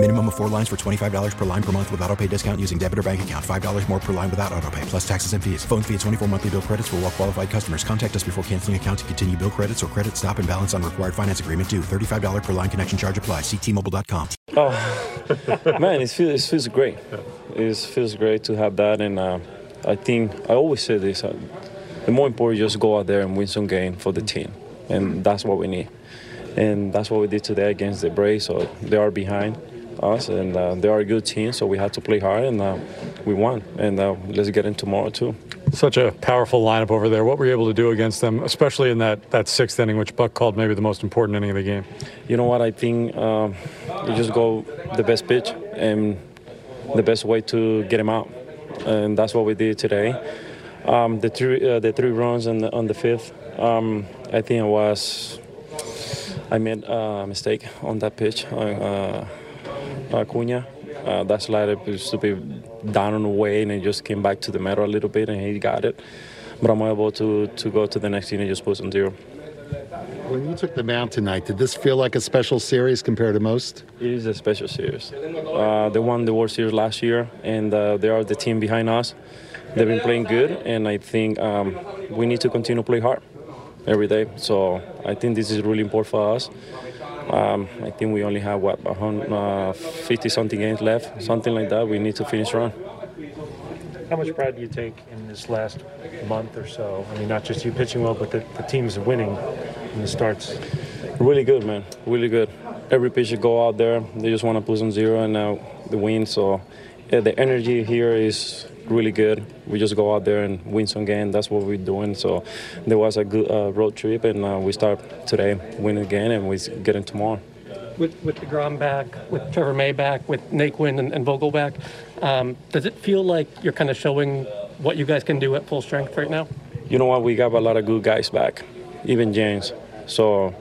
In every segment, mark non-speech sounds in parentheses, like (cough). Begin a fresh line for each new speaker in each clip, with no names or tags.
Minimum of four lines for $25 per line per month with auto pay discount using debit or bank account. $5 more per line without auto pay, plus taxes and fees. Phone fee at 24 monthly bill credits for all well qualified customers. Contact us before canceling account to continue bill credits or credit stop and balance on required finance agreement due. $35 per line connection charge apply. Ctmobile.com.
Oh, (laughs) man, it feels, it feels great. It feels great to have that. And uh, I think I always say this uh, the more important just go out there and win some game for the team. And that's what we need. And that's what we did today against the Braves. So they are behind us, and uh, they are a good team. So we had to play hard, and uh, we won. And uh, let's get in tomorrow too.
Such a powerful lineup over there. What were you able to do against them, especially in that, that sixth inning, which Buck called maybe the most important inning of the game?
You know what? I think um, you just go the best pitch and the best way to get him out, and that's what we did today. Um, the three uh, the three runs on the, on the fifth, um, I think it was I made a mistake on that pitch. Uh, Acuna. Uh, that slider used to be down and away, and it just came back to the middle a little bit, and he got it. But I'm able to, to go to the next inning and just put on zero.
When you took the mound tonight, did this feel like a special series compared to most?
It is a special series. Uh, they won the World Series last year, and uh, they are the team behind us. They've been playing good, and I think um, we need to continue to play hard every day. So I think this is really important for us. Um, I think we only have what 50 something games left, something like that. We need to finish strong.
How much pride do you take in this last month or so? I mean, not just you pitching well, but the, the team's winning in the starts.
Really good, man. Really good. Every pitcher go out there, they just want to put on zero and now the win. So yeah, the energy here is really good. We just go out there and win some game. That's what we're doing. So there was a good uh, road trip, and uh, we start today, win again, and we get in tomorrow.
With, with DeGrom back, with Trevor May back, with Naquin and, and Vogel back, um, does it feel like you're kind of showing what you guys can do at full strength right now?
You know what? We got a lot of good guys back, even James. So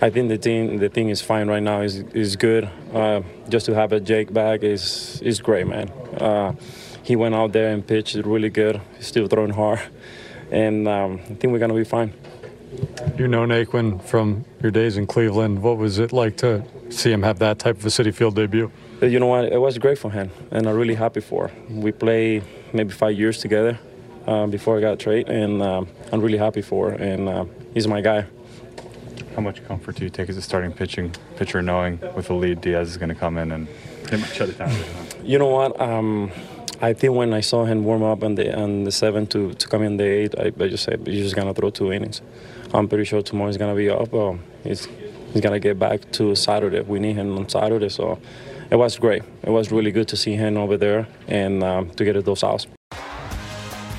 I think the team the thing is fine right now. is is good. Uh, just to have a Jake back is is great, man. Uh, he went out there and pitched really good. He's still throwing hard, and um, I think we're gonna be fine.
You know Naquin from your days in Cleveland. What was it like to see him have that type of a Citi Field debut?
You know what? It was great for him, and I'm really happy for. Him. We played maybe five years together uh, before I got traded, and um, I'm really happy for. Him, and uh, he's my guy.
How much comfort do you take as a starting pitching pitcher, knowing with the lead Diaz is going to come in and shut it down?
You know what? Um, I think when I saw him warm up on the on the seven to, to come in the eight, I, I just said he's just gonna throw two innings. I'm pretty sure tomorrow he's gonna be up. He's he's gonna get back to Saturday. We need him on Saturday, so it was great. It was really good to see him over there and um, to get those outs.